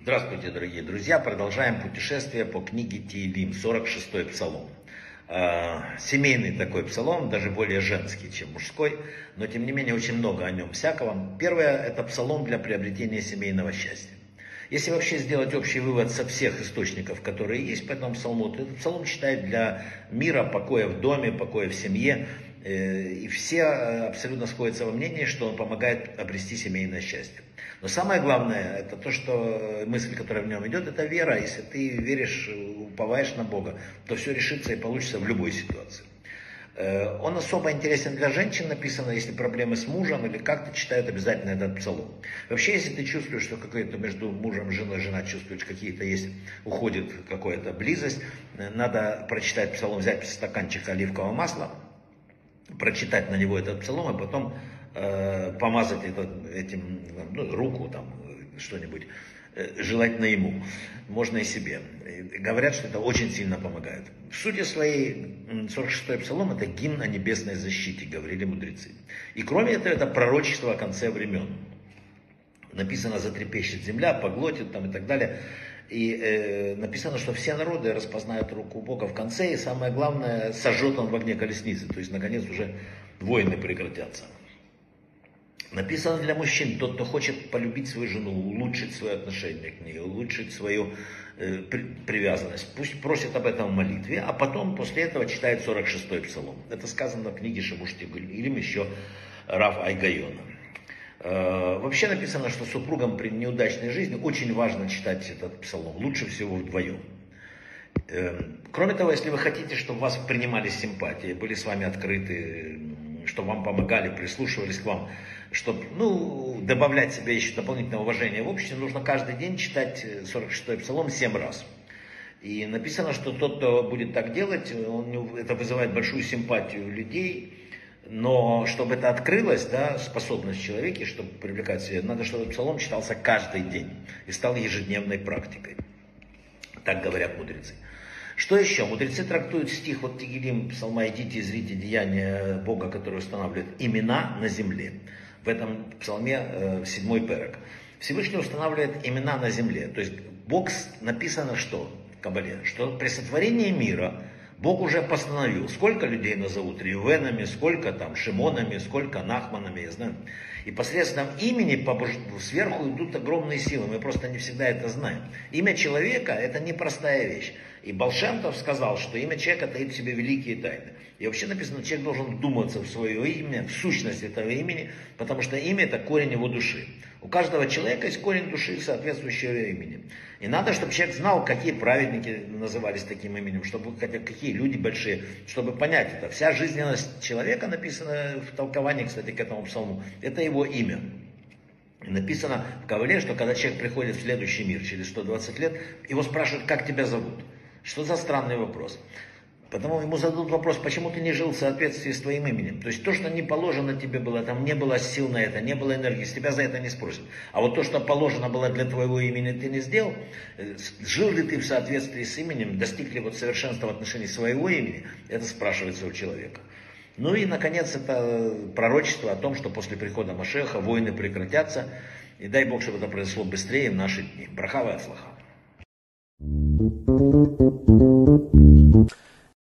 Здравствуйте, дорогие друзья! Продолжаем путешествие по книге Тиилим, 46-й псалом. Э, семейный такой псалом, даже более женский, чем мужской, но тем не менее очень много о нем всякого. Первое – это псалом для приобретения семейного счастья. Если вообще сделать общий вывод со всех источников, которые есть по этому псалму, то этот псалом читает для мира, покоя в доме, покоя в семье. Э, и все э, абсолютно сходятся во мнении, что он помогает обрести семейное счастье. Но самое главное, это то, что мысль, которая в нем идет, это вера. Если ты веришь, уповаешь на Бога, то все решится и получится в любой ситуации. Э, он особо интересен для женщин, написано, если проблемы с мужем или как-то читают обязательно этот псалом. Вообще, если ты чувствуешь, что какое-то между мужем и женой, жена чувствует, какие-то есть, уходит какая-то близость, э, надо прочитать псалом, взять стаканчик оливкового масла, прочитать на него этот псалом, а потом э, помазать этот, этим ну, руку, там, что-нибудь, э, желательно ему, можно и себе. И говорят, что это очень сильно помогает. В сути своей 46-й псалом это гимн о небесной защите, говорили мудрецы. И кроме этого, это пророчество о конце времен. Написано, затрепещет земля, поглотит там и так далее. И э, написано, что все народы распознают руку Бога в конце, и самое главное, сожжет он в огне колесницы. То есть, наконец, уже войны прекратятся. Написано для мужчин, тот, кто хочет полюбить свою жену, улучшить свое отношение к ней, улучшить свою э, при, привязанность, пусть просит об этом в молитве, а потом после этого читает 46-й псалом. Это сказано в книге Шабушти или еще Раф Айгайона. Э, вообще написано, что супругам при неудачной жизни очень важно читать этот псалом, лучше всего вдвоем. Э, кроме того, если вы хотите, чтобы вас принимали с симпатией, были с вами открыты, чтобы вам помогали, прислушивались к вам, чтобы ну, добавлять себе еще дополнительное уважение в обществе, нужно каждый день читать 46-й псалом 7 раз. И написано, что тот, кто будет так делать, он, это вызывает большую симпатию людей, но чтобы это открылось, да, способность в человеке, чтобы привлекать себе, надо, чтобы псалом читался каждый день и стал ежедневной практикой. Так говорят мудрецы. Что еще? Мудрецы трактуют стих вот Тигелим, псалма «Идите и зрите деяния Бога, который устанавливает имена на земле» в этом псалме э, седьмой перек. Всевышний устанавливает имена на земле. То есть Бог написано что в Кабале? Что при сотворении мира Бог уже постановил, сколько людей назовут Ривенами, сколько там Шимонами, сколько Нахманами, я знаю. И посредством имени сверху идут огромные силы, мы просто не всегда это знаем. Имя человека это непростая вещь. И Балшемтов сказал, что имя человека таит в себе великие тайны. И вообще написано, человек должен вдуматься в свое имя, в сущность этого имени, потому что имя это корень его души. У каждого человека есть корень души, соответствующего имени. И надо, чтобы человек знал, какие праведники назывались таким именем, чтобы какие люди большие, чтобы понять это. Вся жизненность человека написана в толковании, кстати, к этому псалму. Это его имя. И написано в Кавале, что когда человек приходит в следующий мир через 120 лет, его спрашивают, как тебя зовут. Что за странный вопрос? Потому ему зададут вопрос, почему ты не жил в соответствии с твоим именем. То есть то, что не положено тебе было, там не было сил на это, не было энергии, с тебя за это не спросят. А вот то, что положено было для твоего имени, ты не сделал, э, жил ли ты в соответствии с именем, достиг ли вот совершенства в отношении своего имени, это спрашивается у человека. Ну и, наконец, это пророчество о том, что после прихода Машеха войны прекратятся, и дай Бог, чтобы это произошло быстрее в наши дни. Брахава и Аслаха.